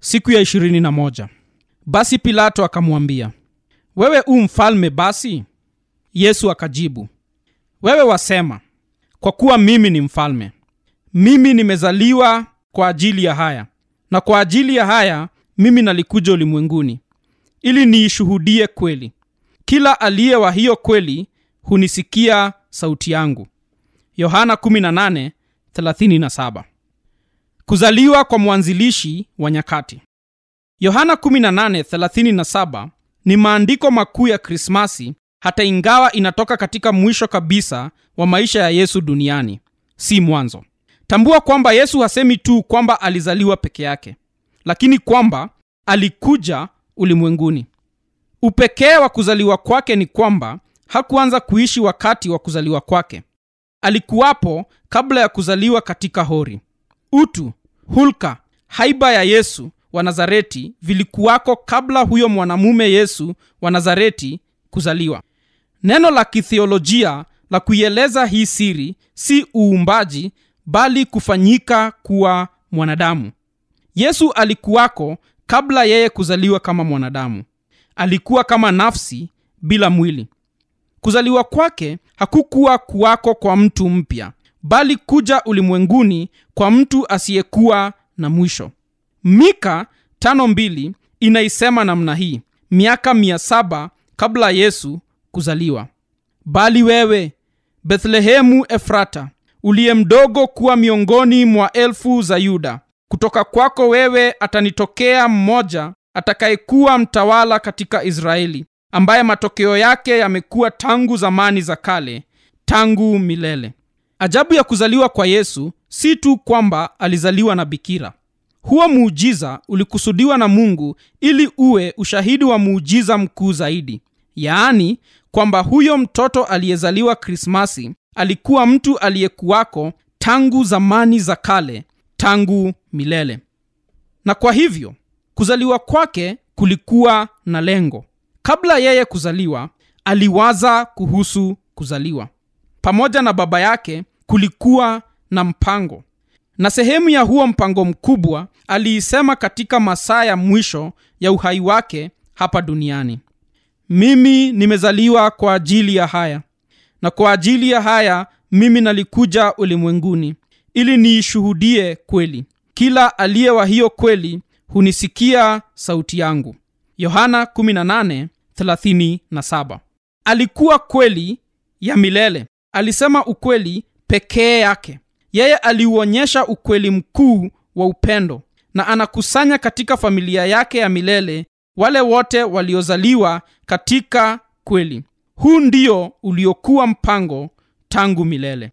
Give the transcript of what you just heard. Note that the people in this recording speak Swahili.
siku ya ishirini na moja. Basi pilato akamwambia wewe u mfalme basi? Yesu akajibu wewe wasema kwa kuwa mimi ni mfalme mimi nimezaliwa kwa ajili ya haya na kwa ajili ya haya mimi nalikuja ulimwenguni ili niishuhudie kweli. Kila aliye wa hiyo kweli hunisikia sauti yangu. Yohana 18:37 kuzaliwa kwa mwanzilishi wa nyakati. Yohana 18:37 ni maandiko makuu ya krismasi hata ingawa inatoka katika mwisho kabisa wa maisha ya yesu duniani si mwanzo. Tambua kwamba yesu hasemi tu kwamba alizaliwa peke yake lakini kwamba alikuja ulimwenguni. Upekee wa kuzaliwa kwake ni kwamba hakuanza kuishi wakati wa kuzaliwa kwake. Alikuwapo kabla ya kuzaliwa katika hori utu hulka haiba ya yesu wa nazareti vilikuwako kabla huyo mwanamume yesu wa nazareti kuzaliwa. Neno la kithiolojia la kuieleza hii siri si uumbaji bali kufanyika kuwa mwanadamu. Yesu alikuwako kabla yeye kuzaliwa kama mwanadamu. Alikuwa kama nafsi bila mwili. Kuzaliwa kwake hakukuwa kuwako kwa mtu mpya bali kuja ulimwenguni kwa mtu asiyekuwa na mwisho. Mika tano mbili inaisema namna hii miaka mia saba kabla yesu kuzaliwa. Bali wewe bethlehemu efrata uliye mdogo kuwa miongoni mwa elfu za yuda kutoka kwako wewe atanitokea mmoja atakayekuwa mtawala katika israeli ambaye matokeo yake yamekuwa tangu zamani za kale tangu milele ajabu ya kuzaliwa kwa yesu si tu kwamba alizaliwa na bikira. Huo muujiza ulikusudiwa na mungu ili uwe ushahidi wa muujiza mkuu zaidi. Yaani kwamba huyo mtoto aliyezaliwa krismasi alikuwa mtu aliyekuwako tangu zamani za kale tangu milele. Na kwa hivyo kuzaliwa kwake kulikuwa na lengo. Kabla yeye kuzaliwa aliwaza kuhusu kuzaliwa. Pamoja na baba yake kulikuwa na mpango. Na sehemu ya huo mpango mkubwa aliisema katika masaa ya mwisho ya uhai wake hapa duniani. Mimi nimezaliwa kwa ajili ya haya na kwa ajili ya haya mimi nalikuja ulimwenguni ili niishuhudie kweli. Kila aliye wa hiyo kweli hunisikia sauti yangu. Yohana 18:37 alikuwa kweli ya milele. Alisema ukweli pekee yake. Yeye aliuonyesha ukweli mkuu wa upendo na anakusanya katika familia yake ya milele wale wote waliozaliwa katika kweli. Huu ndio uliokuwa mpango tangu milele